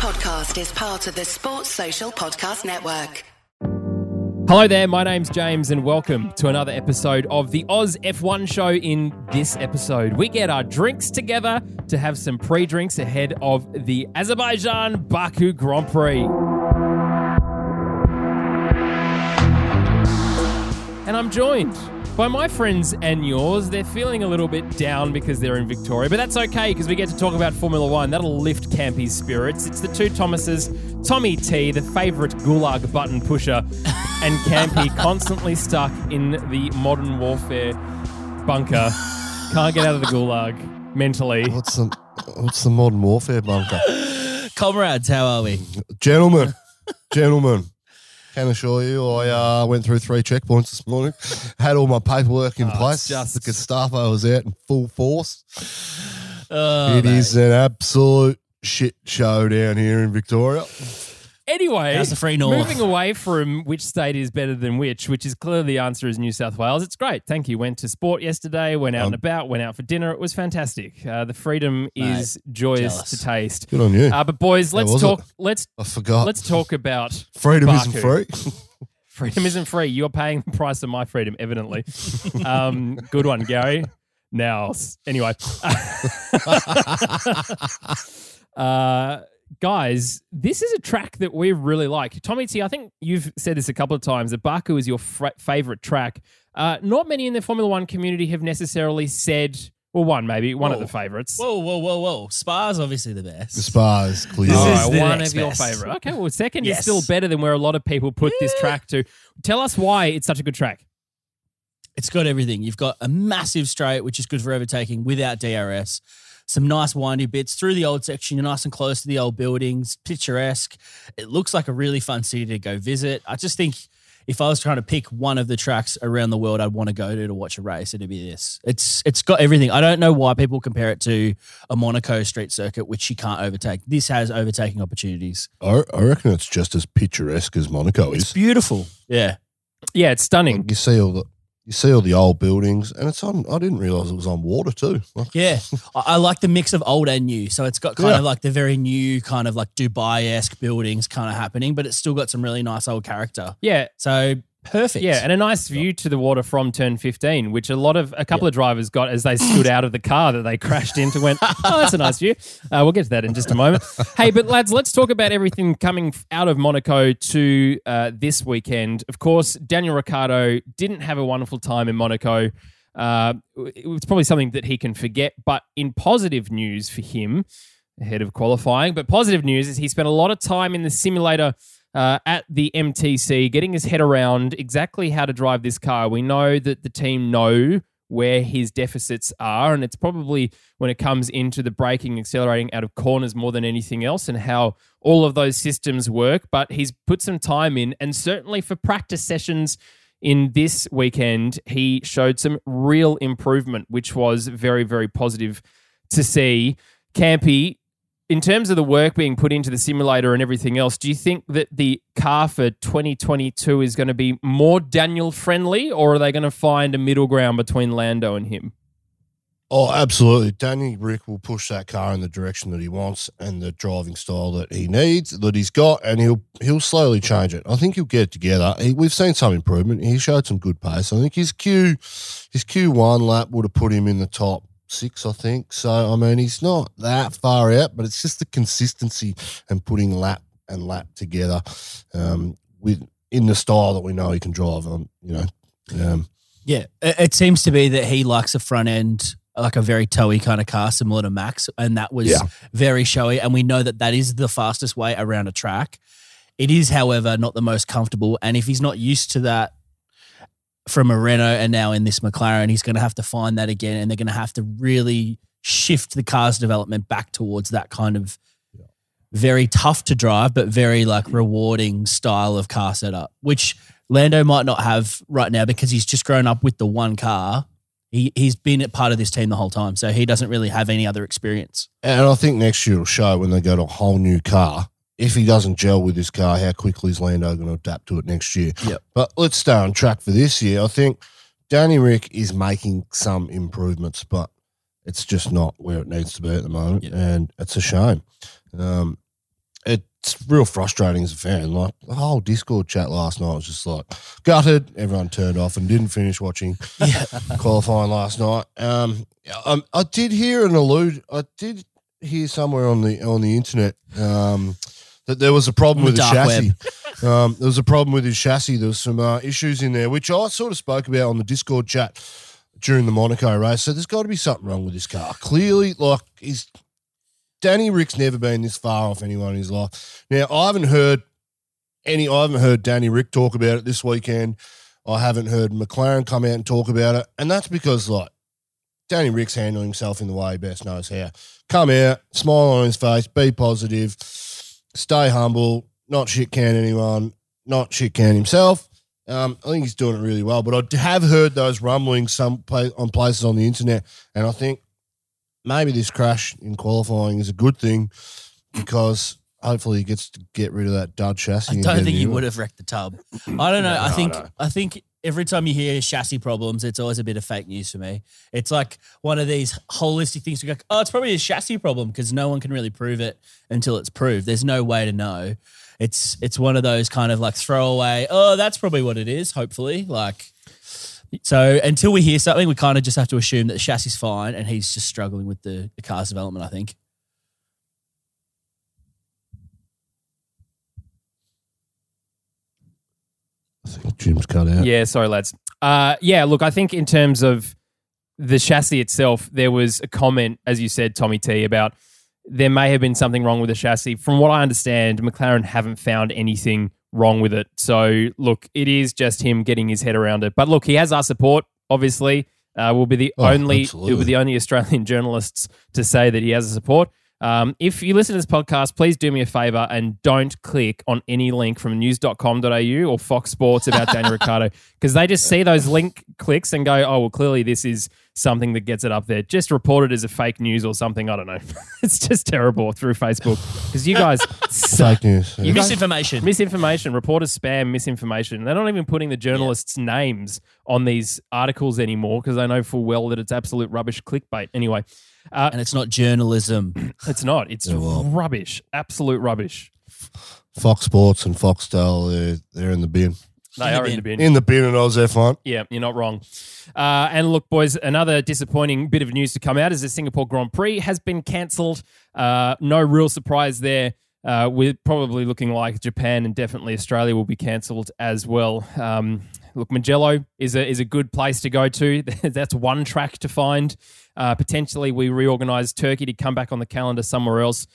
podcast is part of the Sports Social Podcast Network. Hello there, my name's James, and welcome to another episode of the Oz F1 show. In this episode, we get our drinks together to have some pre drinks ahead of the Azerbaijan Baku Grand Prix. And I'm joined by my friends and yours. They're feeling a little bit down because they're in Victoria, but that's okay because we get to talk about Formula One. That'll lift Campy's spirits. It's the two Thomases, Tommy T, the favourite gulag button pusher, and Campy, constantly stuck in the modern warfare bunker. Can't get out of the gulag mentally. What's the what's the modern warfare bunker? Comrades, how are we? Gentlemen, gentlemen, can assure you, I uh, went through three checkpoints this morning, had all my paperwork in Oh, place. just- the Gestapo was out in full force. Oh, It is an absolute shit show down here in Victoria. Anyway, How's the free north? moving away from which state is better than which, which is clearly the answer is New South Wales. It's great. Thank you. Went to sport yesterday, went out Um, and about, went out for dinner. It was fantastic. Uh, the freedom Mate, is joyous jealous. to taste. Good on you. Uh, but boys, let's talk. it? Let's I forgot. let's talk about Freedom Baku. isn't free. freedom. Isn't free. You're paying the price of my freedom, evidently. um, good one, Gary. Now, anyway, uh, guys, this is a track that we really like. Tommy T, I think you've said this a couple of times that Baku is your fr- favorite track. Uh, not many in the Formula One community have necessarily said, well, one maybe one of the favorites. Whoa, whoa, whoa, whoa. Spa's obviously the best. the spa is clear. This is right, the one of your favorite. Okay, well, second is still better than where a lot of people put this track to. Tell us why it's such a good track. It's got everything. You've got a massive straight, which is good for overtaking without DRS. Some nice windy bits through the old section. You're nice and close to the old buildings, picturesque. It looks like a really fun city to go visit. I just think if I was trying to pick one of the tracks around the world I'd want to go to to watch a race, it'd be this. It's it's got everything. I don't know why people compare it to a Monaco street circuit, which you can't overtake. This has overtaking opportunities. I, I reckon it's just as picturesque as Monaco It's is. beautiful. Yeah. Yeah, it's stunning. You see all the you see all the old buildings, and it's on. I didn't realize it was on water too. Like, Yeah, I, I like the mix of old and new. So it's got kind Yeah. of like the very new kind of like Dubai esque buildings kind of happening, but it's still got some really nice old character. Yeah, So perfect. Yeah, and a nice view to the water from turn 15, which a lot of a couple of drivers got as they stood out of the car that they crashed into. Went, oh, that's a nice view. Uh, we'll get to that in just a moment. hey, but lads, let's talk about everything coming out of Monaco to uh, this weekend. Of course, Daniel Ricciardo didn't have a wonderful time in Monaco. Uh, it was probably something that he can forget. But in positive news for him, ahead of qualifying, but positive news is he spent a lot of time in the simulator uh, at the MTC, getting his head around exactly how to drive this car. We know that the team know where his deficits are, and it's probably when it comes into the braking, accelerating out of corners more than anything else, and how all of those systems work. But he's put some time in, and certainly for practice sessions in this weekend, he showed some real improvement, which was very, very positive to see. Campy, in terms of the work being put into the simulator and everything else, do you think that the car for 2022 is going to be more Daniel friendly, or are they going to find a middle ground between Lando and him? Oh, absolutely. Danny Rick will push that car in the direction that he wants and the driving style that he needs, that he's got, and he'll he'll slowly change it. I think he'll get it together. He, we've seen some improvement. He showed some good pace. I think his Q his Q one lap would have put him in the top six, I think. So I mean he's not that far out, but it's just the consistency and putting lap and lap together um, with in the style that we know he can drive on, you know. Um, Yeah. It, seems to be that he likes a front end, like a very towy kind of car, similar to Max. And that was Yeah. very showy. And we know that that is the fastest way around a track. It is, however, not the most comfortable. And if he's not used to that from a Renault and now in this McLaren, he's going to have to find that again. And they're going to have to really shift the car's development back towards that kind of very tough to drive, but very like rewarding style of car setup, which Lando might not have right now because he's just grown up with the one car. He, he's been a part of this team the whole time, so he doesn't really have any other experience. And I think next year will show when they go to a whole new car. If he doesn't gel with his car, how quickly is Lando going to adapt to it next year? Yep. But let's stay on track for this year. I think Danny Rick is making some improvements, but it's just not where it needs to be at the moment, Yep. and it's a shame. Um, it's real frustrating as a fan. Like the whole Discord chat last night was just like gutted. Everyone turned off and didn't finish watching qualifying last night. Um, um, I did hear an allude. I did hear somewhere on the on the internet um, that there was a problem with the the chassis. Um, there was a problem with his chassis. There was some uh, issues in there, which I sort of spoke about on the Discord chat during the Monaco race. So there's got to be something wrong with this car. Clearly, like he's Danny Rick's never been this far off anyone in his life. Now I haven't heard any. I haven't heard Danny Rick talk about it this weekend. I haven't heard McLaren come out and talk about it, and that's because like Danny Rick's handling himself in the way he best knows how. Come out, smile on his face, be positive, stay humble, not shit can anyone, not shit can himself. Um, I think he's doing it really well, but I have heard those rumblings some pla on places on the internet, and I think maybe this crash in qualifying is a good thing because hopefully he gets to get rid of that dud chassis. I don't think he would have wrecked the tub. I don't know. I No, think no. I think every time you hear chassis problems, it's always a bit of fake news for me. It's like one of these holistic things. You go, oh, it's probably a chassis problem because no one can really prove it until it's proved. There's no way to know. It's it's one of those kind of like throwaway. Oh, that's probably what it is. Hopefully, like. So until we hear something, we kind of just have to assume that the chassis is fine and he's just struggling with the, the car's development. I think. I think Jim's cut out. Yeah, sorry, lads. Uh, yeah, look, I think in terms of the chassis itself, there was a comment, as you said, Tommy T, about there may have been something wrong with the chassis. From what I understand, McLaren haven't found anything wrong with it. So, look, it is just him getting his head around it. But look, he has our support, obviously. Uh, we'll be the Oh, only we'll be the only Australian journalists to say that he has a support. Um, if you listen to this podcast, please do me a favor and don't click on any link from news.com.au or Fox Sports about Daniel Ricciardo because they just see those link clicks and go, oh, well, clearly this is something that gets it up there. Just report it as a fake news or something. I don't know. it's just terrible through Facebook because you guys suck. Fake news. You guys- Misinformation. Misinformation, reporters spam misinformation. They're not even putting the journalists' names on these articles anymore because they know full well that it's absolute rubbish clickbait. Anyway, uh, and it's not journalism. it's not. It's Yeah, well. rubbish. Absolute rubbish. Fox Sports and Foxtel, they're, they're in the bin. They In the are in the bin. In the bin at Oz F1. Yeah, you're not wrong. Uh, and look, boys, another disappointing bit of news to come out is the Singapore Grand Prix has been cancelled. Uh, no real surprise there. Uh, we're probably looking like Japan and definitely Australia will be cancelled as well. Um, look, Mugello is a is a good place to go to. That's one track to find. Uh, potentially, we reorganise Turkey to come back on the calendar somewhere else.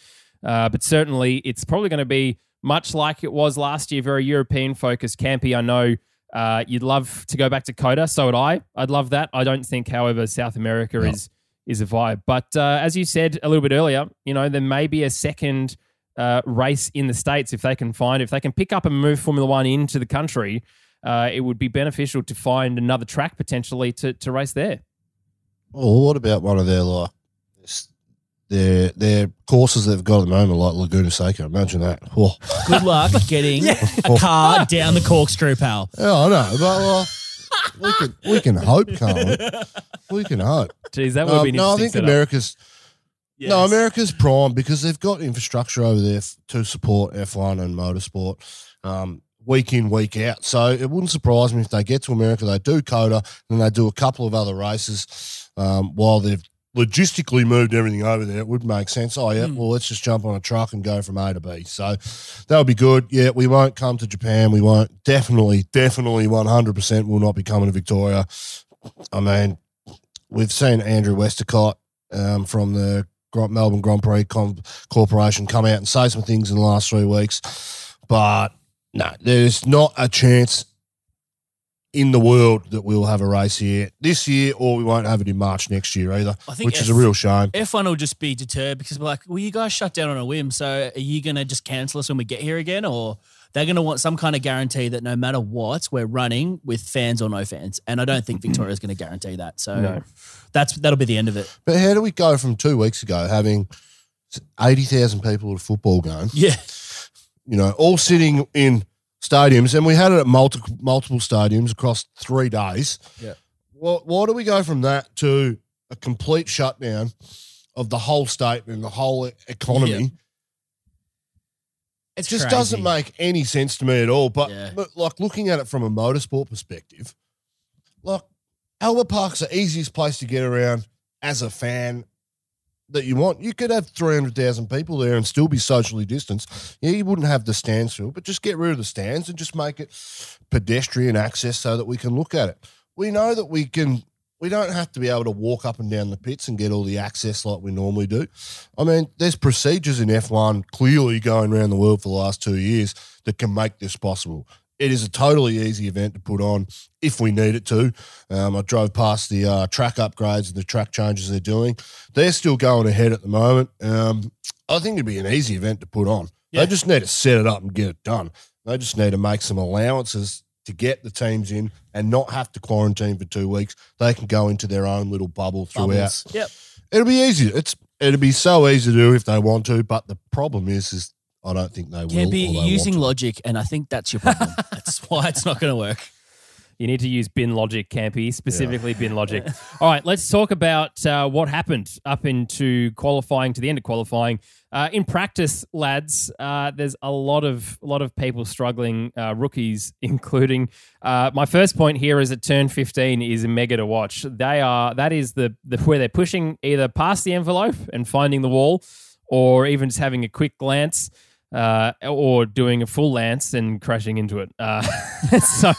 Uh, but certainly, it's probably going to be much like it was last year, very European focused. Campy, I know uh, you'd love to go back to COTA. So would I. I'd love that. I don't think, however, South America No. is is a vibe. But uh, as you said a little bit earlier, you know, there may be a second uh, race in the states if they can find if they can pick up and move Formula One into the country. Uh, it would be beneficial to find another track potentially to to race there. Well, what about one of their like their their courses they've got at the moment, like Laguna Seca? Imagine that. Oh, Good luck getting a car down the corkscrew, pal. yeah, I know, but well, we can we can hope, can't we? We can hope. Geez, that would Um, be an no, I think setup. America's no America's prime because they've got infrastructure over there f- to support F1 and motorsport. Um, Week in, week out. So it wouldn't surprise me if they get to America, they do COTA, and they do a couple of other races um, while they've logistically moved everything over there. It would make sense. Oh, yeah, Hmm. well, let's just jump on a truck and go from A to B. So that would be good. Yeah, we won't come to Japan. We won't. Definitely, definitely 100% will not be coming to Victoria. I mean, we've seen Andrew Westacott um, from the Melbourne Grand Prix Com- Corporation come out and say some things in the last three weeks, but no, there's not a chance in the world that we'll have a race here this year, or we won't have it in March next year either, I think which is a real shame. F1 will just be deterred because we're like, well, you guys shut down on a whim. So are you going to just cancel us when we get here again? Or they're going to want some kind of guarantee that no matter what, we're running with fans or no fans. And I don't think Victoria's going to guarantee that. So No. that's that'll be the end of it. But how do we go from two weeks ago having eighty thousand people at a football game? Yeah. You know, all sitting in stadiums, and we had it at multiple multiple stadiums across three days. Yeah. Well, why do we go from that to a complete shutdown of the whole state and the whole economy? It just crazy. doesn't make any sense to me at all. But Yeah. look, like looking at it from a motorsport perspective, like Albert Park's the easiest place to get around as a fan that you want. You could have 300,000 people there and still be socially distanced. Yeah, you wouldn't have the stands filled, but just get rid of the stands and just make it pedestrian access so that we can look at it. We know that we can. We don't have to be able to walk up and down the pits and get all the access like we normally do. I mean, there's procedures in F1 clearly going around the world for the last two years that can make this possible. It is a totally easy event to put on if we need it to. Um, I drove past the uh, track upgrades and the track changes they're doing. They're still going ahead at the moment. Um, I think it'd be an easy event to put on. Yeah. They just need to set it up and get it done. They just need to make some allowances to get the teams in and not have to quarantine for two weeks. They can go into their own little bubble throughout. Bubbles. Yep. It'll be easy. It's it'll be so easy to do if they want to, but the problem is, is I don't think they will. Can't be or they using to. logic, and I think that's your problem. that's why it's not going to work. You need to use bin logic, Campy, specifically bin logic. All right, let's talk about uh, what happened up into qualifying to the end of qualifying. Uh, in practice, lads, uh, there's a lot of a lot of people struggling, uh, rookies including. Uh, my first point here is that turn 15 is a mega to watch. They are that is the, the where they're pushing either past the envelope and finding the wall, or even just having a quick glance. Uh, or doing a full lance and crashing into it. Uh, so,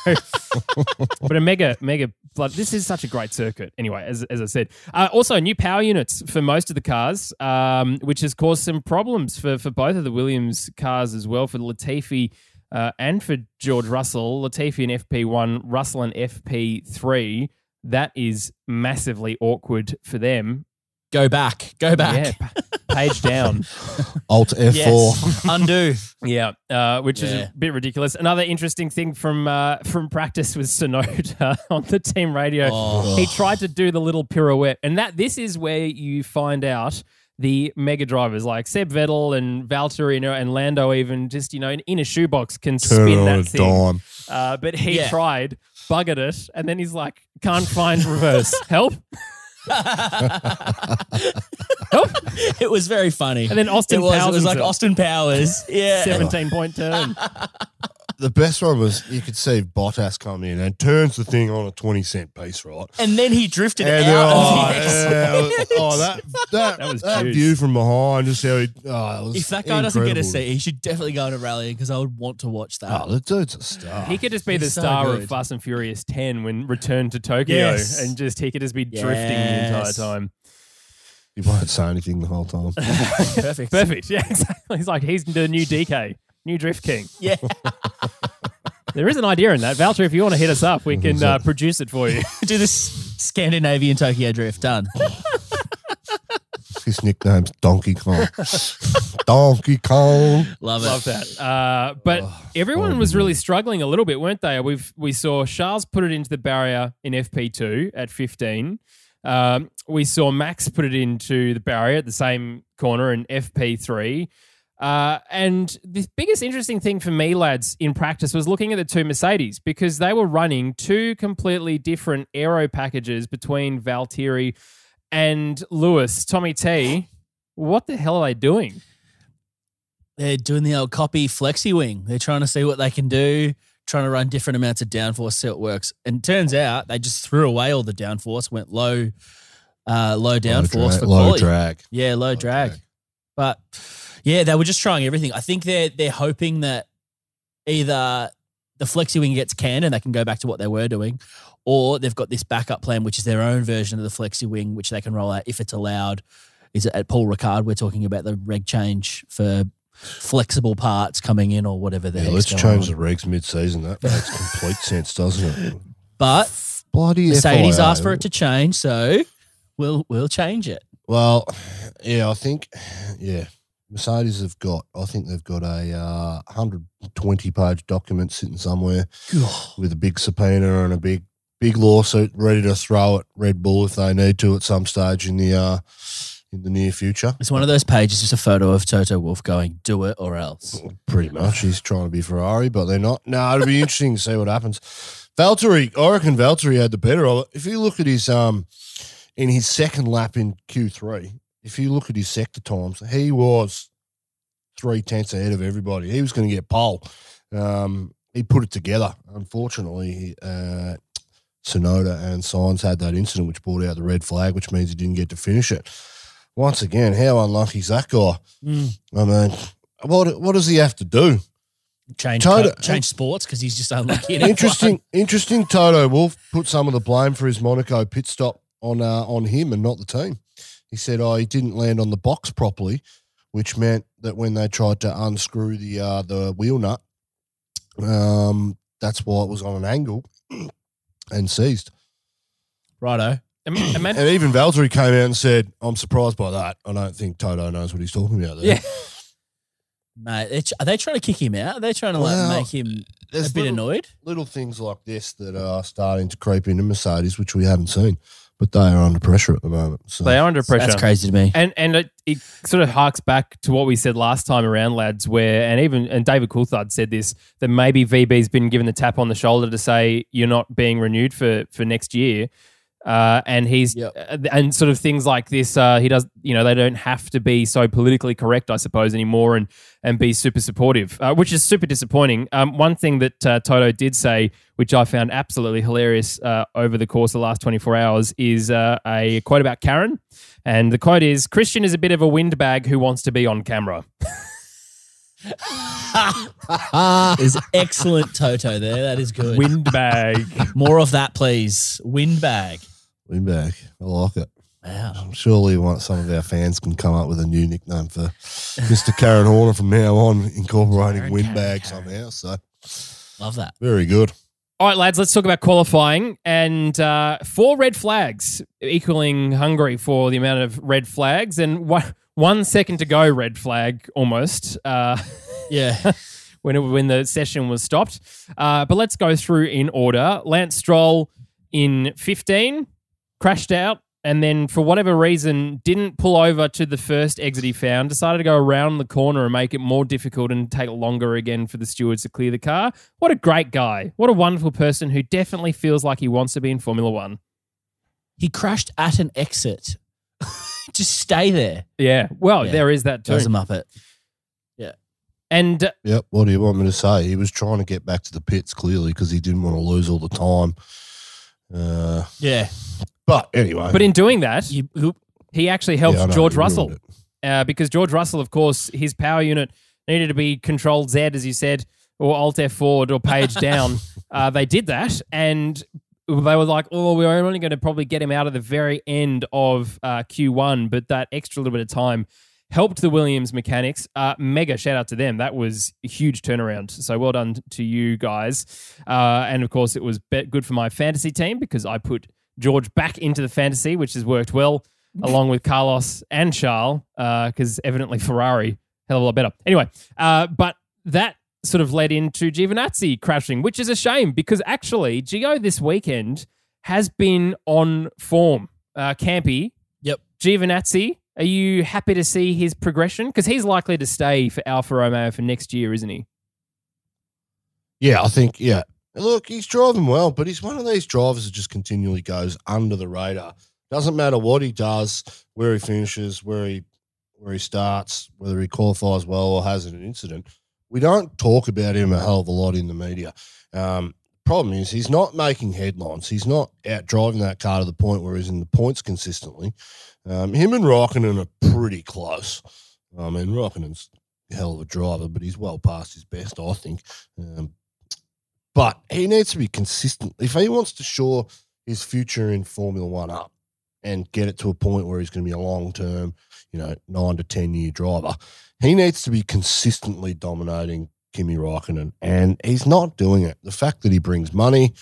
but a mega, mega blood. This is such a great circuit. Anyway, as, as I said, uh, also new power units for most of the cars, um, which has caused some problems for for both of the Williams cars as well for Latifi. Uh, and for George Russell, Latifi in FP1, Russell in FP3, that is massively awkward for them. Go back. Go back. Yeah, page down. Alt F4. Yes. Undo. Yeah, uh, which is a bit ridiculous. Another interesting thing from uh, from practice was Tsunoda on the team radio. Oh. He tried to do the little pirouette, and that this is where you find out the mega drivers like Seb Vettel and Valtteri and Lando, even just you know in, in a shoebox can Turn spin it that thing. dime. Uh, but he Yeah. tried, buggered it, and then he's like, "Can't find reverse. Help!" It was very funny. And then Austin it was, Powers it was like himself. Austin Powers. Yeah. Seventeen point turn. The best one was you could see Bottas come in and turns the thing on a 20 cent piece, right? And then he drifted And, out oh, of the exit. yeah, oh, oh, that that, That was that juice. view from behind, just how he. Oh, it was If that guy doesn't get a seat, he should definitely go to rallying because I would want to watch that. Oh, the dude's a star. He could just be He's the so star of good. Fast and Furious 10 when returned to Tokyo Yes. and just he could just be drifting the entire time. He won't say anything the whole time. Perfect. Perfect. Yeah, exactly. He's like, he's the new DK, new Drift King. Yeah. There is an idea in that. Valtteri, if you want to hit us up, we can uh, produce it for you. Do this Scandinavian Tokyo drift. Done. His nickname's Donkey Kong. Donkey Kong. Love it. Love that. Uh, but Oh, everyone was really struggling a little bit, weren't they? We've we saw Charles put it into the barrier in FP2 at 15. Um, we saw Max put it into the barrier at the same corner in FP3. Uh, and the biggest interesting thing for me, lads, in practice was looking at the two Mercedes because they were running two completely different aero packages between Valtteri and Lewis. Tommy T, what the hell are they doing? They're doing the old copy flexi wing. They're trying to see what they can do, trying to run different amounts of downforce, see what works. And turns out they just threw away all the downforce, went low, uh, low downforce low drag, for low quality. drag. Yeah, low, drag. drag. But yeah, they were just trying everything. I think they're they're hoping that either the flexi wing gets canned and they can go back to what they were doing, or they've got this backup plan, which is their own version of the flexi wing, which they can roll out if it's allowed. Is it at Paul Ricard? We're talking about the reg change for flexible parts coming in or whatever the Yeah, let's change on. the regs mid-season. That makes complete sense, doesn't it? But Bloody Mercedes FIA. asked for it to change, so we'll we'll change it. Well, yeah, I think, yeah, Mercedes have got. I think they've got a uh, 120 page document sitting somewhere with a big subpoena and a big big lawsuit ready to throw at Red Bull if they need to at some stage in the uh, in the near future. It's one of those pages, just a photo of Toto Wolff going, "Do it or else." Pretty much, he's trying to be Ferrari, but they're not. No, it'll be interesting to see what happens. Valtteri, I reckon Valtteri had the better of it. If you look at his um in his second lap in Q three, if you look at his sector times, he was three tenths ahead of everybody. He was going to get pole. Um, he put it together. Unfortunately, uh, Tsunoda and Sainz had that incident which brought out the red flag, which means he didn't get to finish it. Once again, how unlucky is that guy? Mm. I mean, what what does he have to do? Change Toto- co- change sports because he's just unlucky. in F1. Interesting, interesting. Toto Wolff put some of the blame for his Monaco pit stop on uh, on him and not the team. He said, "Oh, he didn't land on the box properly, which meant that when they tried to unscrew the uh, the wheel nut, um, that's why it was on an angle and seized." Righto. Im- Imagine, And even Valtteri came out and said, "I'm surprised by that. I don't think Toto knows what he's talking about." There. yeah, Mate, they're they trying to kick him out? Are they trying to like Well, make him a bit little, annoyed? little things like this that are starting to creep into Mercedes, which we haven't seen, but they are under pressure at the moment. So they are under pressure. That's crazy to me. And and it, it sort of harks back to what we said last time around, lads. Where and even and David Coulthard said this that maybe VB's been given the tap on the shoulder to say you're not being renewed for for next year. Uh, and he's Yep. uh, and sort of things like this. Uh, he does, you know, they don't have to be so politically correct, I suppose, anymore, and and be super supportive, uh, which is super disappointing. Um, one thing that uh, Toto did say, which I found absolutely hilarious uh, over the course of the last 24 hours, is uh, a quote about Karen, and the quote is: "Christian is a bit of a windbag who wants to be on camera." There's excellent Toto there. That is good. Windbag. More of that, please. Windbag. Windbag. I like it. Wow. Surely one, some of our fans can come up with a new nickname for Mr. Karen Horner from now on, incorporating Karen, Windbag Karen, somehow. So Love that. very good. All right, lads, let's talk about qualifying and uh, four red flags, equaling Hungary for the amount of red flags, and one, one second to go, red flag almost. Uh, Yeah. when it, when the session was stopped. Uh, but let's go through in order. Lance Stroll in 15 crashed out, and then for whatever reason didn't pull over to the first exit he found. Decided to go around the corner and make it more difficult and take longer again for the stewards to clear the car. What a great guy! What a wonderful person who definitely feels like he wants to be in Formula One. he crashed at an exit. Just stay there. Yeah, well, Yeah. there is that too. Does a Muppet. Yeah. And uh, Yep. What do you want me to say? He was trying to get back to the pits clearly because he didn't want to lose all the time. Uh, Yeah. But anyway, but in doing that, You, he actually helped Yeah, know, George Russell. uh, because George Russell, of course, his power unit needed to be Control Z, as you said, or Alt F forward or page down. Uh, they did that, and they were like, "Oh, we we're only going to probably get him out of the very end of uh, Q1, but that extra little bit of time." Helped the Williams mechanics. Uh, mega shout out to them. That was a huge turnaround. So well done to you guys. Uh, and of course, it was be- good for my fantasy team because I put George back into the fantasy, which has worked well along with Carlos and Charles, because evidently Ferrari hell of a lot better. Anyway, uh, but that sort of led into Giovinazzi crashing, which is a shame because actually Gio this weekend has been on form. Uh, Campy, Yep. Giovinazzi, are you happy to see his progression? Because he's likely to stay for Alfa Romeo for next year, isn't he? Yeah, I think, yeah. Look, he's driving well, but he's one of these drivers that just continually goes under the radar. Doesn't matter what he does, where he finishes, where he where he starts, whether he qualifies well or has an incident. We don't talk about him a hell of a lot in the media. Um, problem is he's not making headlines. He's not out driving that car to the point where he's in the points consistently. Um, him and Raikkonen are pretty close. I mean, Raikkonen's a hell of a driver, but he's well past his best, I think. Um, but he needs to be consistent. If he wants to shore his future in Formula One up and get it to a point where he's going to be a long term, you know, nine to 10 year driver, he needs to be consistently dominating Kimi Raikkonen. And he's not doing it. The fact that he brings money,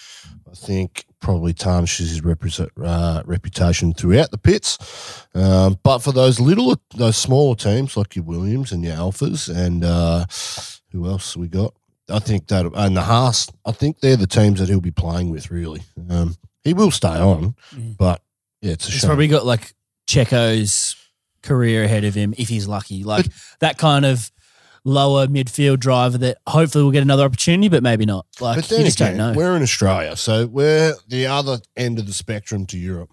I think, probably tarnishes his represent, uh, reputation throughout the pits. Um, but for those little, those smaller teams like your Williams and your Alphas and uh, who else we got? I think that and the Haas, I think they're the teams that he'll be playing with. Really, um, he will stay on, Mm. but yeah, it's a he's shame. probably got like Checo's career ahead of him if he's lucky. Like that kind of lower midfield driver that hopefully will get another opportunity, but maybe not. Like but then just again, don't know. we're in Australia, so we're the other end of the spectrum to Europe.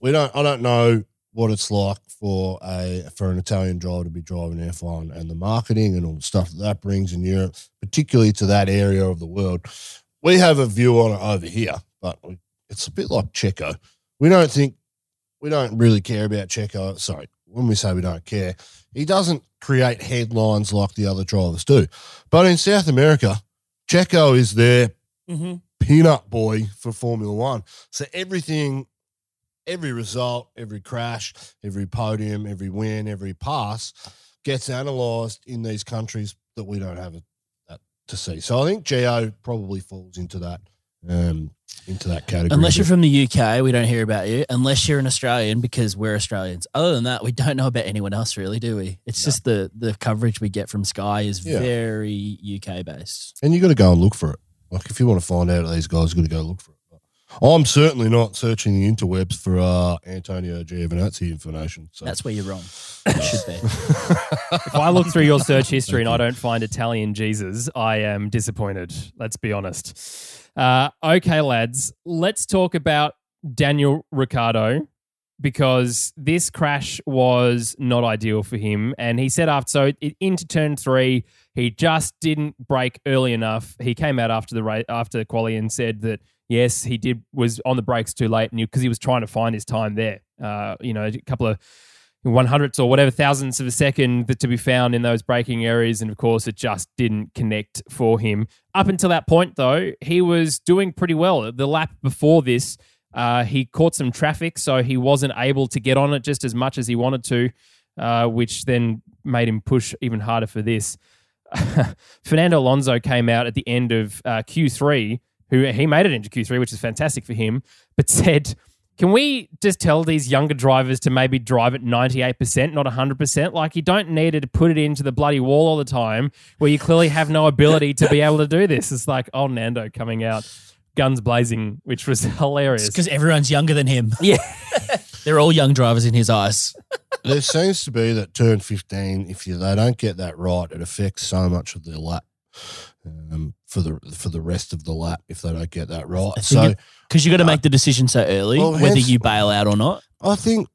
We don't. I don't know what it's like for a for an Italian driver to be driving F1 and the marketing and all the stuff that that brings in Europe, particularly to that area of the world. We have a view on it over here, but we, it's a bit like Checo. We don't think we don't really care about Checo. Sorry, when we say we don't care, he doesn't create headlines like the other drivers do. But in South America, Checo is their Mm-hmm. peanut boy for Formula One. So everything, every result, every crash, every podium, every win, every pass gets analysed in these countries that we don't have that to see. So I think Gio probably falls into that. Um, into that category. Unless you're from the UK, we don't hear about you. Unless you're an Australian, because we're Australians. Other than that, we don't know about anyone else, really, do we? It's just the the coverage we get from Sky is Yeah. very UK based. and you got to go and look for it. Like if you want to find out these guys, got to go look for it. I'm certainly not searching the interwebs for uh, Antonio Giovinazzi information. So That's where you're wrong. It should be. If I look through your search history and I don't find Italian Jesus, I am disappointed. Let's be honest. Uh, okay, lads, let's talk about Daniel Ricciardo because this crash was not ideal for him. And he said after, so into turn three, he just didn't brake early enough. He came out after the ra- after quali and said that yes, he did was on the brakes too late, and because he was trying to find his time there. Uh, you know, a couple of one hundredths or whatever thousandths of a second that to be found in those braking areas, and of course, it just didn't connect for him. Up until that point, though, he was doing pretty well. The lap before this, uh, he caught some traffic, so he wasn't able to get on it just as much as he wanted to, uh, which then made him push even harder for this. Fernando Alonso came out at the end of uh, Q3, who he made it into Q3, which is fantastic for him, but said, Can we just tell these younger drivers to maybe drive at 98%, not 100%? Like, you don't need to put it into the bloody wall all the time where you clearly have no ability to be able to do this. It's like oh, Nando coming out, guns blazing, which was hilarious. because everyone's younger than him. Yeah. They're all young drivers in his eyes. there seems to be that turn 15, if you, they don't get that right, it affects so much of their lap um, for the for the rest of the lap if they don't get that right. So Because you got to make the decision so early, Well, whether hence- you bail out or not. I think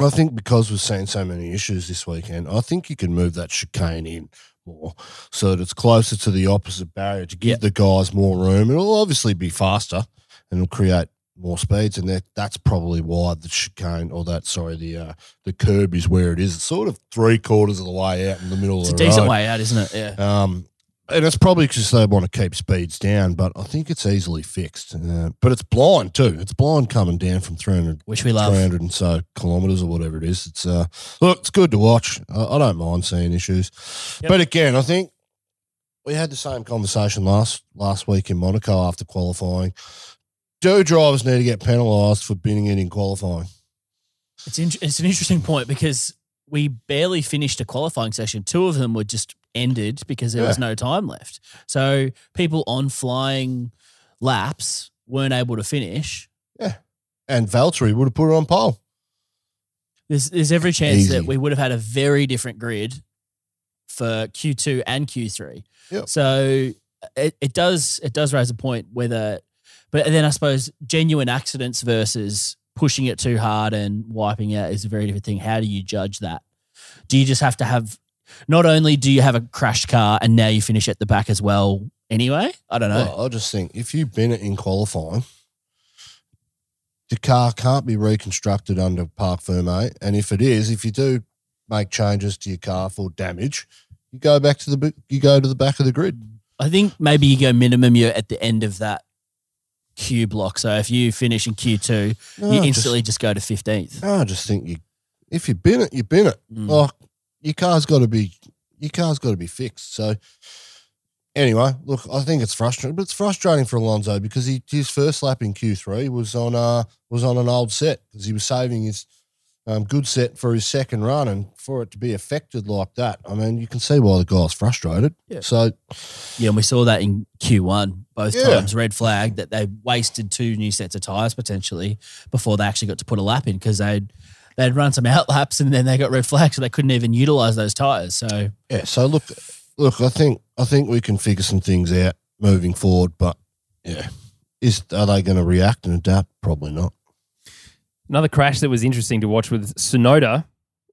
I think because we've seen so many issues this weekend, I think you can move that chicane in more so that it's closer to the opposite barrier to give Yeah. the guys more room. It'll obviously be faster and it'll create more speeds, and that that's probably why the chicane or that sorry the uh, the curb is where it is. It's sort of three quarters of the way out in the middle It's a of the decent road. way out, isn't it? Yeah. Um, and it's probably because they want to keep speeds down, but I think it's easily fixed. Uh, but it's blind too. It's blind coming down from 300, Which we love. 300 and so kilometres or whatever it is. It's uh, look, it's good to watch. I, I don't mind seeing issues, Yep. but again, I think we had the same conversation last last week in Monaco after qualifying. Do drivers need to get penalised for binning it in qualifying? It's in, it's an interesting point because we barely finished a qualifying session. Two of them were just ended because there was no time left. So people on flying laps weren't able to finish. Yeah. And Valtteri would have put it on pole. There's there's every chance Easy. that we would have had a very different grid for Q2 and Q3. Yep. So uh, it, it does it does raise a point whether but then I suppose genuine accidents versus pushing it too hard and wiping out is a very different thing. How do you judge that? Do you just have to have not only do you have a crashed car and now you finish at the back as well anyway? I don't know. Well, I just think if you bin it in qualifying, the car can't be reconstructed under Parc Fermé. And if it is, if you do make changes to your car for damage, you go back to the you go to the back of the grid. I think maybe you go minimum you're at the end of that Q block. So if you finish in Q2, No, you instantly just, go to 15th. no, I just think you if you bin it, you bin it. Mm. Like your car's got to be your car's got to be fixed. So anyway, look, I think it's frustrating, but it's frustrating for Alonso because he his first lap in Q three was on uh was on an old set because he was saving his um, good set for his second run, and for it to be affected like that, I mean, you can see why the guy's frustrated. Yeah. So Yeah, and we saw that in Q1 both Yeah. times. Red flag that they wasted two new sets of tires potentially before they actually got to put a lap in because they'd they'd run some out laps and then they got red flags, so they couldn't even utilize those tires. So yeah, so look, look, I think I think we can figure some things out moving forward, but yeah, is are they going to react and adapt? Probably not. another crash that was interesting to watch with Tsunoda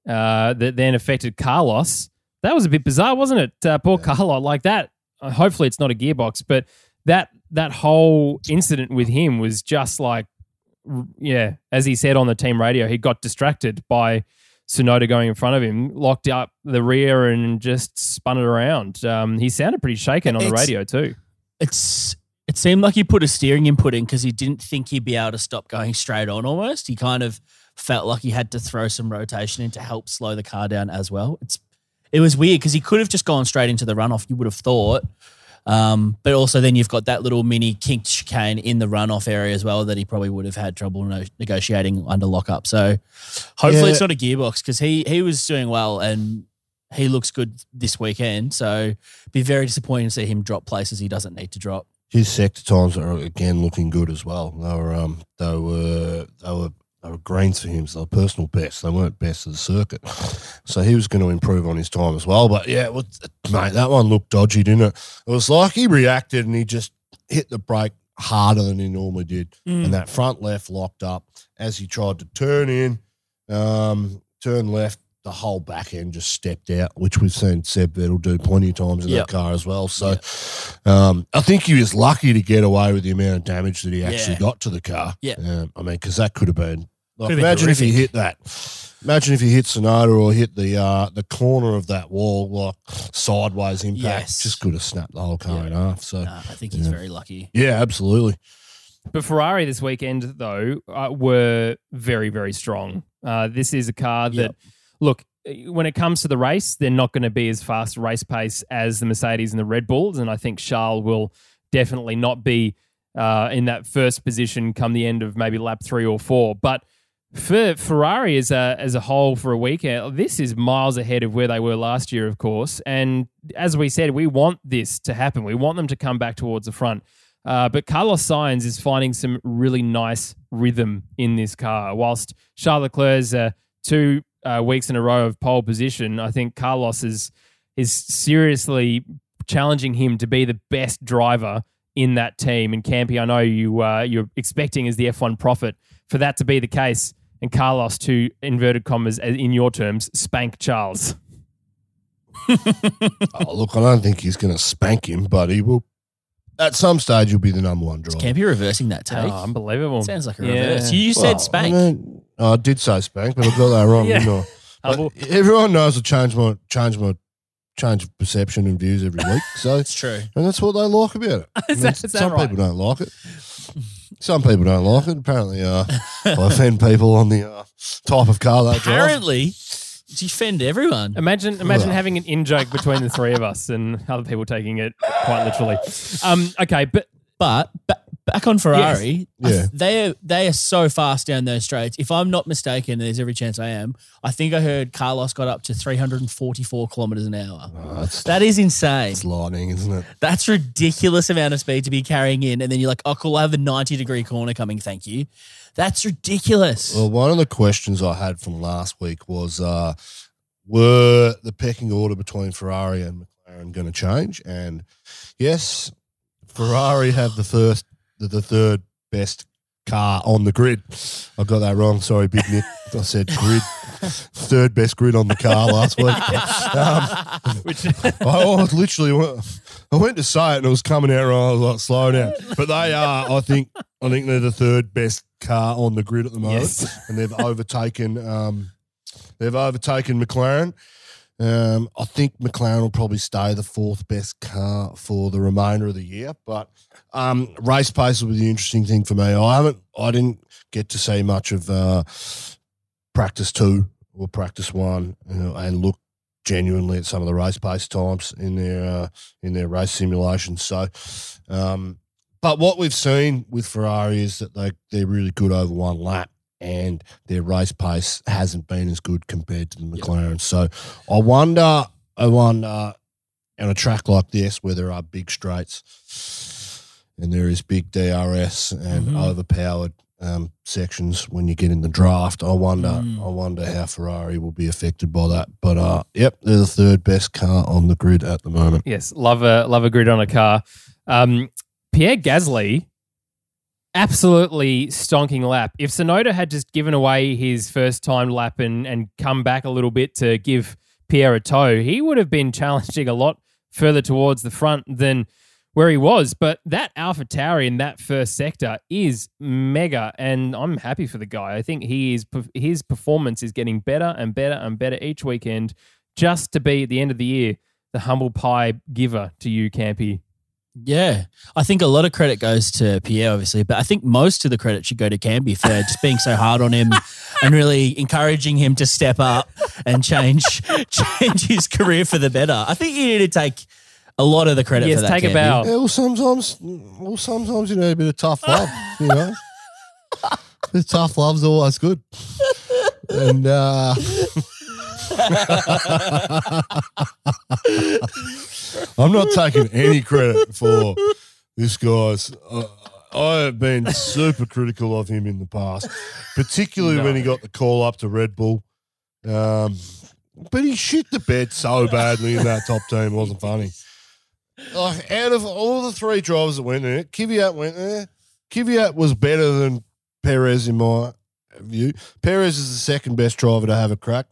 uh, that then affected Carlos. That was a bit bizarre, wasn't it? Uh, poor Carlos, like that. Uh, hopefully, it's not a gearbox, but that that whole incident with him was just like, r- yeah, as he said on the team radio, he got distracted by Tsunoda going in front of him, locked up the rear, and just spun it around. Um, he sounded pretty shaken on the It's- radio too. it's it seemed like he put a steering input in because he didn't think he'd be able to stop going straight on almost. He kind of felt like he had to throw some rotation in to help slow the car down as well. It's it was weird because he could have just gone straight into the runoff, you would have thought. Um, but also then you've got that little mini kinked chicane in the runoff area as well that he probably would have had trouble no- negotiating under lockup. So hopefully Yeah. it's not a gearbox because he he was doing well and he looks good this weekend. So be very disappointed to see him drop places he doesn't need to drop. His sector times are again looking good as well. They were um they were they were they were greens for him, so they were personal best. They weren't best of the circuit. So he was going to improve on his time as well. But yeah, well, mate, that one looked dodgy, didn't it? It was like he reacted and he just hit the brake harder than he normally did. And that front left locked up as he tried to turn in, um, turn left. The whole back end just stepped out, which we've seen Seb Vettel do plenty of times in Yep. that car as well. So um, I think he was lucky to get away with the amount of damage that he actually Yeah. got to the car. Yeah. Um, I mean, because that could have been. Like, Could have been imagine if he hit that. Imagine if he hit Tsunoda or hit the uh, the corner of that wall, like sideways impact. Yes. Just could have snapped the whole car Yeah. in half. So Nah, I think he's Yeah. very lucky. yeah, absolutely. But Ferrari this weekend, though, uh, were very, very strong. Uh, this is a car that, Yep. look, when it comes to the race, they're not going to be as fast race pace as the Mercedes and the Red Bulls. And I think Charles will definitely not be uh, in that first position come the end of maybe lap three or four. But for Ferrari as a as a whole for a weekend, this is miles ahead of where they were last year, of course. And as we said, we want this to happen. We want them to come back towards the front. Uh, but Carlos Sainz is finding some really nice rhythm in this car. Whilst Charles Leclerc's uh, two uh, weeks in a row of pole position, I think Carlos is is seriously challenging him to be the best driver in that team. And Campy, I know you uh, you're expecting as the F1 prophet for that to be the case, and Carlos to inverted commas in your terms spank Charles. oh, look, I don't think he's going to spank him, but he will. At some stage, he'll be the number one driver. Can't be reversing that take. Oh, unbelievable! Sounds like a Yeah. reverse. You Well, said spank. I, mean, I did say spank, but I got that wrong. Yeah. didn't I? Everyone knows I change my change my change of perception and views every week. So It's true. and that's what they like about it. I mean, that- is that some right? people don't like it. Some people don't like it. Apparently, uh, I offend people on the uh, type of car they drive. Apparently, you offend everyone. Imagine, imagine having an in joke between the three of us and other people taking it quite literally. Um, okay, but But ba- back on Ferrari, I th- Yeah. they are, they are so fast down those straights. If I'm not mistaken, and there's every chance I am, I think I heard Carlos got up to 344 kilometers an hour. Oh, that's, insane. It's lightning, isn't it? That's ridiculous amount of speed to be carrying in, and then you're like, "Oh, cool, I have a 90 degree corner coming. Thank you." That's ridiculous. Well, one of the questions I had from last week was uh, were the pecking order between Ferrari and McLaren going to change? And yes, Ferrari have the first, the, the third best car on the grid. I got that wrong. Sorry, Big Nick. I said grid. Third best grid on the car last week. Um, which I was literally went, I went to say it and it was coming out wrong. I was like, slow down. But they are, I think, I think they're the third best car on the grid at the moment, Yes. and they've overtaken, um, they've overtaken McLaren. Um, I think McLaren will probably stay the fourth best car for the remainder of the year. But um, race pace will be the interesting thing for me. I haven't, I didn't get to see much of uh, practice two or practice one, you know, and look genuinely at some of the race pace times in their uh, in their race simulations. So, um, but what we've seen with Ferrari is that they they're really good over one lap. And their race pace hasn't been as good compared to the McLaren. So I wonder, I wonder, on a track like this where there are big straights and there is big DRS and Mhm. overpowered um, sections when you get in the draft, I wonder, Mm. I wonder how Ferrari will be affected by that. But uh, yep, they're the third best car on the grid at the moment. yes, love a love a grid on a car. Um, Pierre Gasly absolutely stonking lap. If Tsunoda had just given away his first time lap and, and come back a little bit to give Pierre a tow, he would have been challenging a lot further towards the front than where he was. But that Alpha Tauri in that first sector is mega, and I'm happy for the guy. I think he is his performance is getting better and better and better each weekend, just to be at the end of the year the humble pie giver to you, Campy. Yeah, I think a lot of credit goes to Pierre, obviously, but I think most of the credit should go to Campy for just being so hard on him and really encouraging him to step up and change change his career for the better. I think you need to take a lot of the credit yes, for that. take Campy. a bow. Yeah, well, sometimes, well, sometimes you need a bit of tough love. You know, the tough love's always good. And uh, I'm not taking any credit for this guy's. Uh, I have been super critical of him in the past, particularly No. when he got the call up to Red Bull. Um, but he shit the bed so badly in that top team. It wasn't funny. Like out of all the three drivers that went there, Kvyat went there. Kvyat was better than Perez in my view. Perez is the second best driver to have a crack.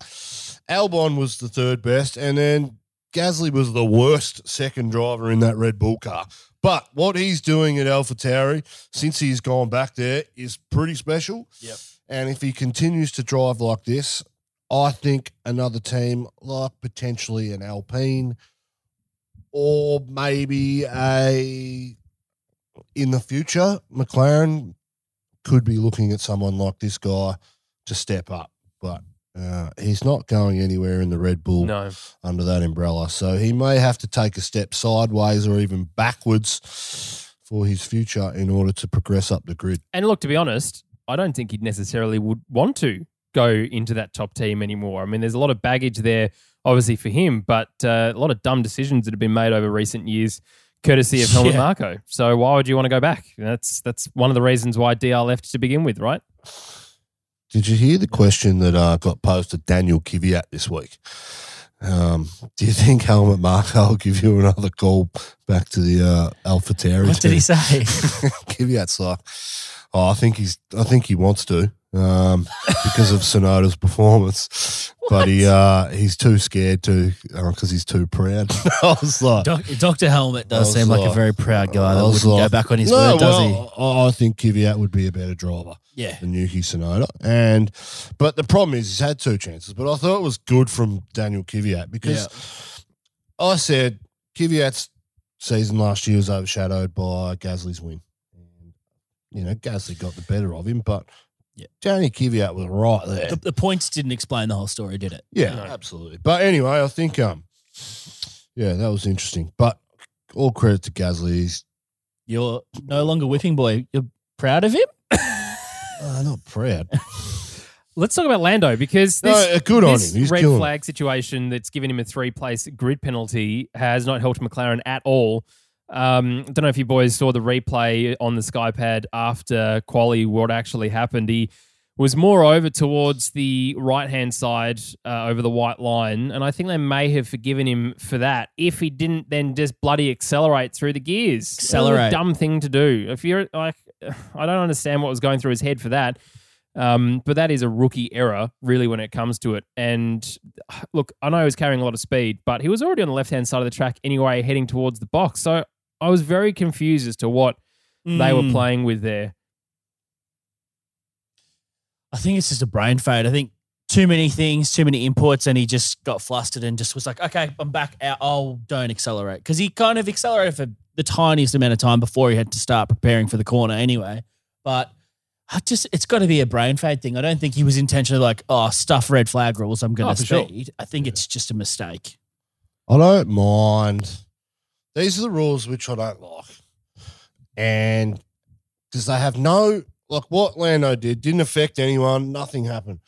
Albon was the third best, and then Gasly was the worst second driver in that Red Bull car. But what he's doing at AlphaTauri since he's gone back there is pretty special. Yep. And if he continues to drive like this, I think another team like potentially an Alpine or maybe a in the future McLaren could be looking at someone like this guy to step up, but uh, he's not going anywhere in the Red Bull No. under that umbrella. So he may have to take a step sideways or even backwards for his future in order to progress up the grid. And look, to be honest, I don't think he necessarily would want to go into that top team anymore. I mean, there's a lot of baggage there, obviously, for him, but uh, a lot of dumb decisions that have been made over recent years, courtesy of Helmut Yeah. Marko. So why would you want to go back? That's that's one of the reasons why DR left to begin with, right? Did you hear the question that uh, got posed to Daniel Kvyat this week? Um, do you think Helmut Marko will give you another call back to the uh, Alpha What did he say? Kvyat's like, oh, I think he's, I think he wants to, um, because of Tsunoda's performance, but he, uh, he's too scared to, because he's too proud. I was like, Doc, Dr. Helmut does I was seem like a like- very proud guy that I was wouldn't go like, back on his no, word, does he? well, I I think Kvyat would be a better driver Yeah. than Yuki Tsunoda. And but the problem is he's had two chances. But I thought it was good from Daniel Kvyat because I said Kvyat's season last year was overshadowed by Gasly's win. You know, Gasly got the better of him, but Yeah. Danny Kvyat was right there. The, the points didn't explain the whole story, did it? Yeah, No. absolutely. But anyway, I think um, yeah, that was interesting. But all credit to Gasly. He's You're no longer whipping boy. You're proud of him? uh, not proud. Let's talk about Lando because No, this, uh, good on this him. He's red killing it. flag situation that's given him a three place grid penalty has not helped McLaren at all. Um, I don't know if you boys saw the replay on the SkyPad after quali, what actually happened. He was more over towards the right hand side uh, over the white line, and I think they may have forgiven him for that if he didn't then just bloody accelerate through the gears. Accelerate. a dumb thing to do. If you're like, I don't understand what was going through his head for that. Um, but that is a rookie error, really, when it comes to it. And look, I know he was carrying a lot of speed, but he was already on the left hand side of the track anyway, heading towards the box. So I was very confused as to what they were Mm. playing with there. I think it's just a brain fade. I think too many things, too many inputs, and he just got flustered and just was like, okay, I'm back out. Oh, don't accelerate. Because he kind of accelerated for the tiniest amount of time before he had to start preparing for the corner anyway. But I just, it's got to be a brain fade thing. I don't think he was intentionally like, oh, stuff red flag rules. I'm going Oh, to sure. speed. I think it's just a mistake. I don't mind. These are the rules which I don't like. And because they have no, like what Lando did, didn't affect anyone, nothing happened.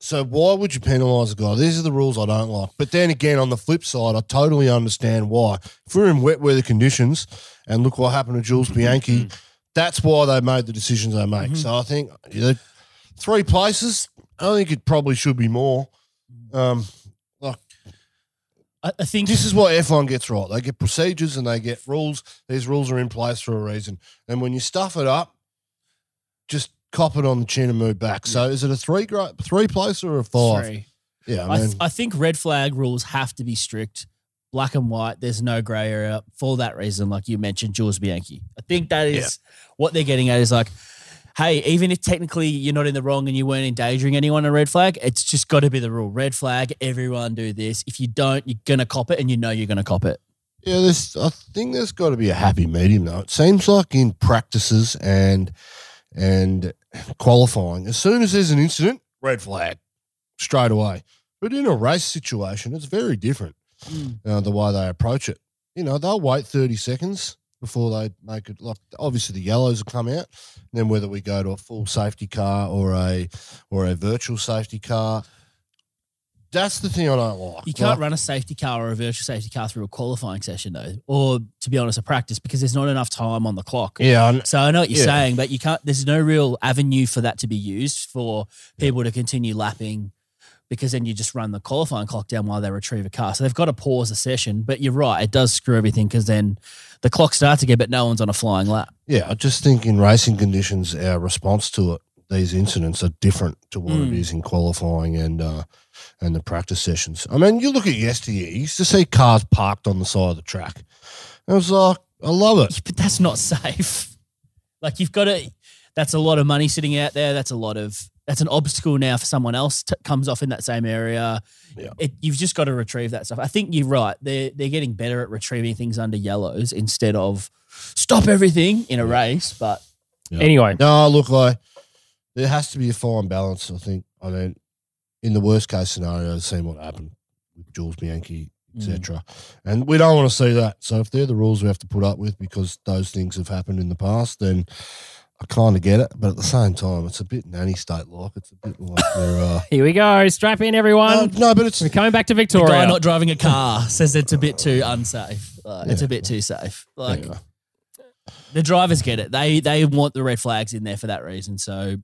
So why would you penalise a guy? These are the rules I don't like. But then again, on the flip side, I totally understand why. If we're in wet weather conditions, and look what happened to Jules mm-hmm. Bianchi, mm-hmm. that's why they made the decisions they make. Mm-hmm. So I think you know, three places. I think it probably should be more. Um, I, I think This is what F1 gets right. They get procedures and they get rules. These rules are in place for a reason. And when you stuff it up, just cop it on the chin and move back. So is it a three three place or a five? three. Yeah, I, I th- I think red flag rules have to be strict, black and white. There's no grey area for that reason. Like you mentioned, Jules Bianchi. I think that is what they're getting at. Is like, hey, even if technically you're not in the wrong and you weren't endangering anyone on a red flag, it's just got to be the rule. Red flag, everyone do this. If you don't, you're gonna cop it, and you know you're gonna cop it. yeah, there's, I think there's got to be a happy medium though. It seems like in practices and and qualifying, as soon as there's an incident, red flag straight away. But in a race situation, it's very different. uh, the way they approach it. You know, they'll wait 30 seconds before they make it. Like obviously the yellows will come out. Then whether we go to a full safety car or a or a virtual safety car, that's the thing I don't like. You can't Like, run a safety car or a virtual safety car through a qualifying session though, or to be honest, a practice because there's not enough time on the clock. Yeah, and So I know what you're Yeah. saying, but you can't. There's no real avenue for that to be used for people to continue lapping, because then you just run the qualifying clock down while they retrieve a car. So they've got to pause the session. But you're right, it does screw everything because then the clock starts again, but no one's on a flying lap. yeah, I just think in racing conditions, our response to it, these incidents are different to what it Mm. is in qualifying and uh, and the practice sessions. I mean, you look at yesteryear, you used to see cars parked on the side of the track. It was like, I love it. But that's not safe. Like you've got to. That's a lot of money sitting out there. That's a lot of. That's an obstacle now for someone else t- comes off in that same area. Yeah. It, you've just got to retrieve that stuff. I think you're right. They're they're getting better at retrieving things under yellows instead of stop everything in a race. But Anyway, No, look, like there has to be a fine balance. I think. I mean, in the worst case scenario, seeing what happened with Jules Bianchi, etc. Mm. And we don't want to see that. So if they're the rules we have to put up with because those things have happened in the past, then I kind of get it. But at the same time, it's a bit nanny state like. It's a bit like they're. Uh, here we go. Strap in, no, everyone. no, but it's We're coming back to the Victoria. guy not driving a car says it's a bit too unsafe. Uh, It's a bit too safe. Like yeah. the drivers get it. They they want the red flags in there for that reason. So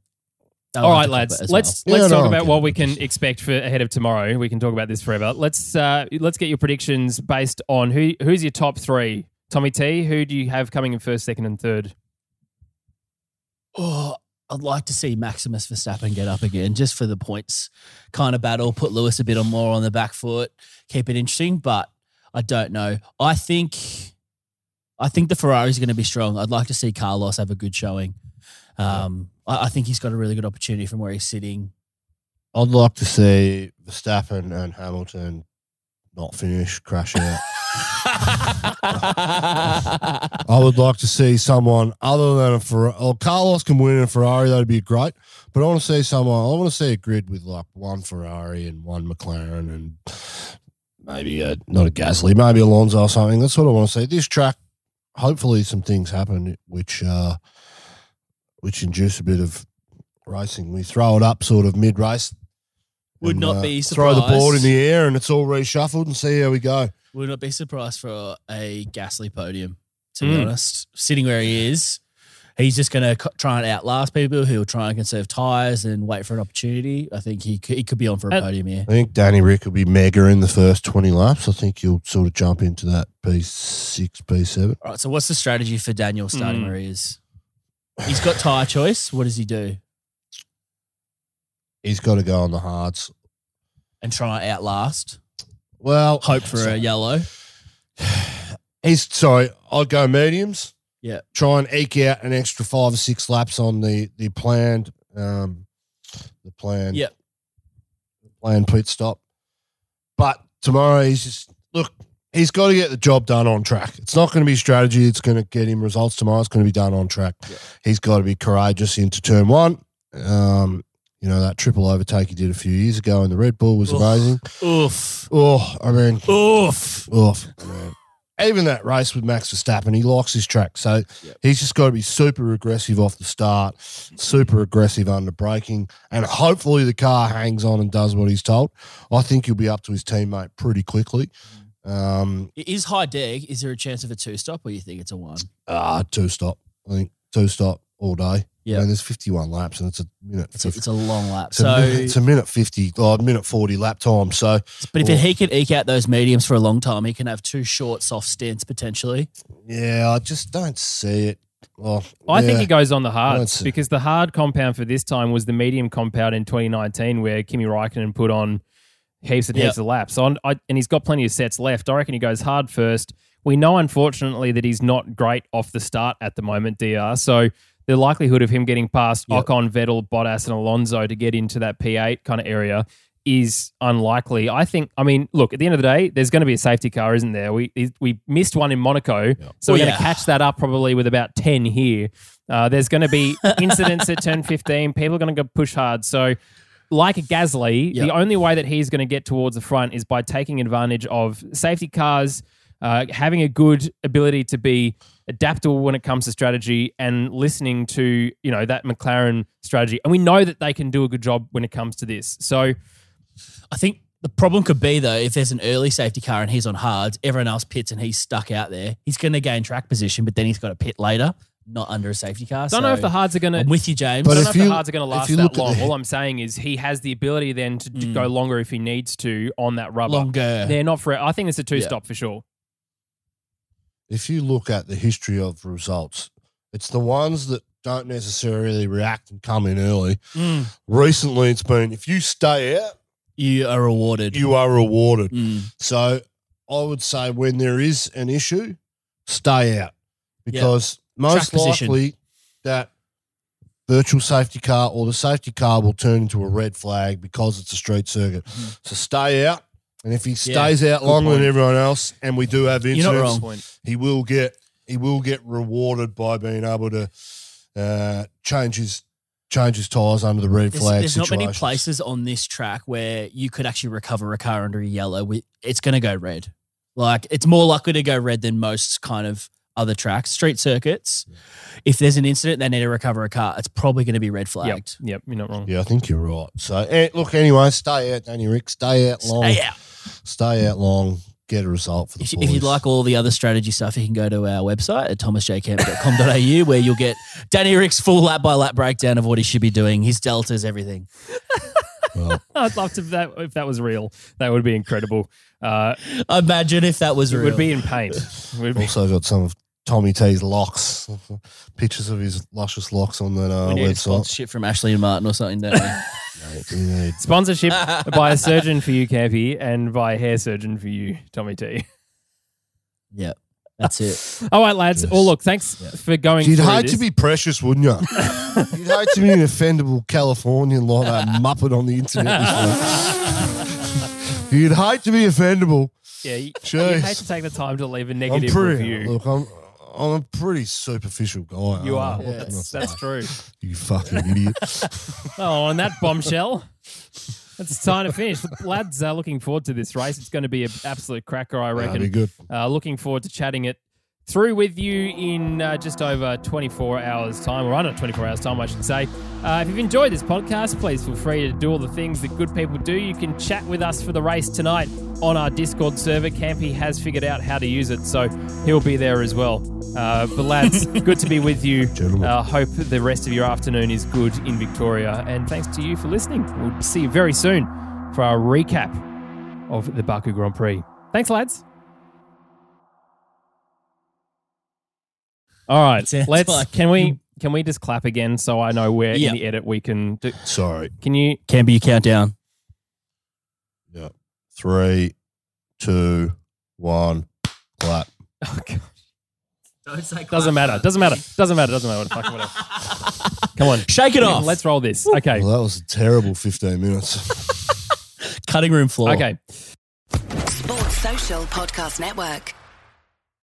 they'll All have right, to cop lads. Let's well. let's Yeah, talk no, about what we can expect for ahead of tomorrow. We can talk about this forever. Let's uh, let's get your predictions based on who who's your top three. Tommy T, who do you have coming in first, second, and third? Oh, I'd like to see Maximus Verstappen get up again just for the points kind of battle. Put Lewis a bit on more on the back foot, keep it interesting. But I don't know. I think I think the Ferrari's are going to be strong. I'd like to see Carlos have a good showing. Um, I, I think he's got a really good opportunity from where he's sitting. I'd like to see Verstappen and Hamilton not finish, crash out. I would like to see someone other than a Ferrari. Oh, Carlos can win in a Ferrari. That'd be great. But I want to see someone. I want to see a grid with like one Ferrari and one McLaren and maybe a, not a Gasly, maybe Alonso or something. That's what I want to see. This track, hopefully, some things happen which uh, which induce a bit of racing. We throw it up sort of mid race. Would not be surprised. throw the board in the air and it's all reshuffled and see how we go. Would not be surprised for a Gasly podium, to Mm. be honest. Sitting where he is, he's just going to try and outlast people. He'll try and conserve tyres and wait for an opportunity. I think he could, he could be on for a And- podium here. I think Danny Rick will be mega in the first 20 laps. I think he'll sort of jump into that P6, P7. All right, so what's the strategy for Daniel starting Mm. where he is? He's got tyre choice. What does he do? He's got to go on the hards. And try and outlast. Well, Hope for a yellow. He's sorry. I'll go mediums. Yeah. Try and eke out an extra five or six laps on the the planned um the planned Yep. planned pit stop. But tomorrow he's just look. He's got to get the job done on track. It's not going to be strategy. It's going to get him results tomorrow. It's going to be done on track. Yeah. He's got to be courageous into turn one. Um, you know that triple overtake he did a few years ago in the Red Bull was Oof. amazing. Oof. Oh, I mean, Oof. Oof. Man. Even that race with Max Verstappen, he likes his track. So Yep. he's just got to be super aggressive off the start, super aggressive under braking, and hopefully the car hangs on and does what he's told. I think he'll be up to his teammate pretty quickly. Um, It is high deg. Is there a chance of a two stop or you think it's a one? ah, two stop. I think two stop all day. Yeah. and there's 51 laps, and it's a minute. It's a, it's a long lap. it's a So, minute, it's a minute 50, oh, minute 40 lap time. So but if oh. he can eke out those mediums for a long time, he can have two short, soft stints potentially. yeah, I just don't see it. Well, I think yeah. he goes on the hard because the hard compound for this time was the medium compound in 2019, where Kimi Raikkonen put on heaps and heaps of laps. So on, I, and he's got plenty of sets left. I reckon he goes hard first. We know, unfortunately, that he's not great off the start at the moment, DR. So the likelihood of him getting past Yep. Ocon, Vettel, Bottas, and Alonso to get into that P8 kind of area is unlikely. I think. I mean, look. At the end of the day, there's going to be a safety car, isn't there? We we missed one in Monaco, so Oh, we're going yeah. to catch that up probably with about ten here. Uh, there's going to be incidents at turn 15. People are going to go push hard. So, like Gasly, Yep. the only way that he's going to get towards the front is by taking advantage of safety cars, uh, having a good ability to be adaptable when it comes to strategy, and listening to you know that McLaren strategy. And we know that they can do a good job when it comes to this. So, I think the problem could be though if there's an early safety car and he's on hards, everyone else pits and he's stuck out there. He's going to gain track position, but then he's got to pit later, not under a safety car. I don't so know if the hards are going to. I'm with you, James. I But don't if know if you- the hards are going to last that long. the- All I'm saying is he has the ability then to d- Mm. go longer if he needs to on that rubber. longer. They're not for. I think it's a two Yeah. stop for sure. If you look at the history of results, it's the ones that don't necessarily react and come in early. Mm. Recently, it's been if you stay out, You are rewarded. you are rewarded. Mm. So I would say when there is an issue, stay out because most likely that virtual safety car or the safety car will turn into a red flag because it's a street circuit. So stay out. And if he stays out longer point. than everyone else, and we do have You're incidents, he will get he will get rewarded by being able to uh, change his change his tires under the red There's, flag there's not many places on this track where you could actually recover a car under a yellow. It's going to go red. Like it's more likely to go red than most kind of other tracks, street circuits. If there's an incident, they need to recover a car. It's probably going to be red Yep, flagged. yep, you're not wrong. Yeah, I think you're right. So eh, look, anyway, stay out, Danny Rick. Stay out long. Stay out. Stay out long. Get a result for the If, boys. if you'd like all the other strategy stuff, you can go to our website at thomasjcamp.com.au where you'll get Danny Rick's full lap by lap breakdown of what he should be doing, his deltas, everything. Well, I'd love to if that if that was real. That would be incredible. Uh, Imagine if that was It would be in paint. Would be- also got some of Tommy T's locks, pictures of his luscious locks on that uh, we need a website. sponsorship from Ashley and Martin or something, don't we? You need- Sponsorship by a surgeon for you, Campy, and by a hair surgeon for you, Tommy T. yeah, that's it. All right, lads. Well, look, thanks for going. You'd hate this. to be precious, wouldn't you? You'd hate to be an offendable Californian like that muppet on the internet. You'd hate to be offendable. Yeah, you, you Jeez. hate to take the time to leave a I'm negative pretty. review. Look, I'm. I'm a pretty superficial guy. you aren't are. I? What can I That's, that's true. You fucking idiot. Oh, on that bombshell, it's time to finish. The lads are looking forward to this race. It's going to be an absolute cracker, I That'd be reckon. good. Uh, looking forward to chatting it through with you in uh, just over 24 hours' time, or under 24 hours' time, I should say. Uh, if you've enjoyed this podcast, please feel free to do all the things that good people do. You can chat with us for the race tonight on our Discord server. Campy has figured out how to use it, so he'll be there as well. Uh, but lads, good to be with you. Uh, hope the rest of your afternoon is good in Victoria, and thanks to you for listening. We'll see you very soon for our recap of the Baku Grand Prix. Thanks, lads. All right, Sounds let's. like- Can we? Can we just clap again so I know where Yeah. in the edit we can do? Sorry. Can you? Can be your countdown. Yeah. Three, two, one, clap. Oh, God. Don't say Doesn't matter. Doesn't matter. Doesn't matter. Doesn't matter. Fuck whatever. Come on. Shake it off. Let's roll this. Okay. Well, that was a terrible 15 minutes. Cutting room floor. Okay. Sports Social Podcast Network.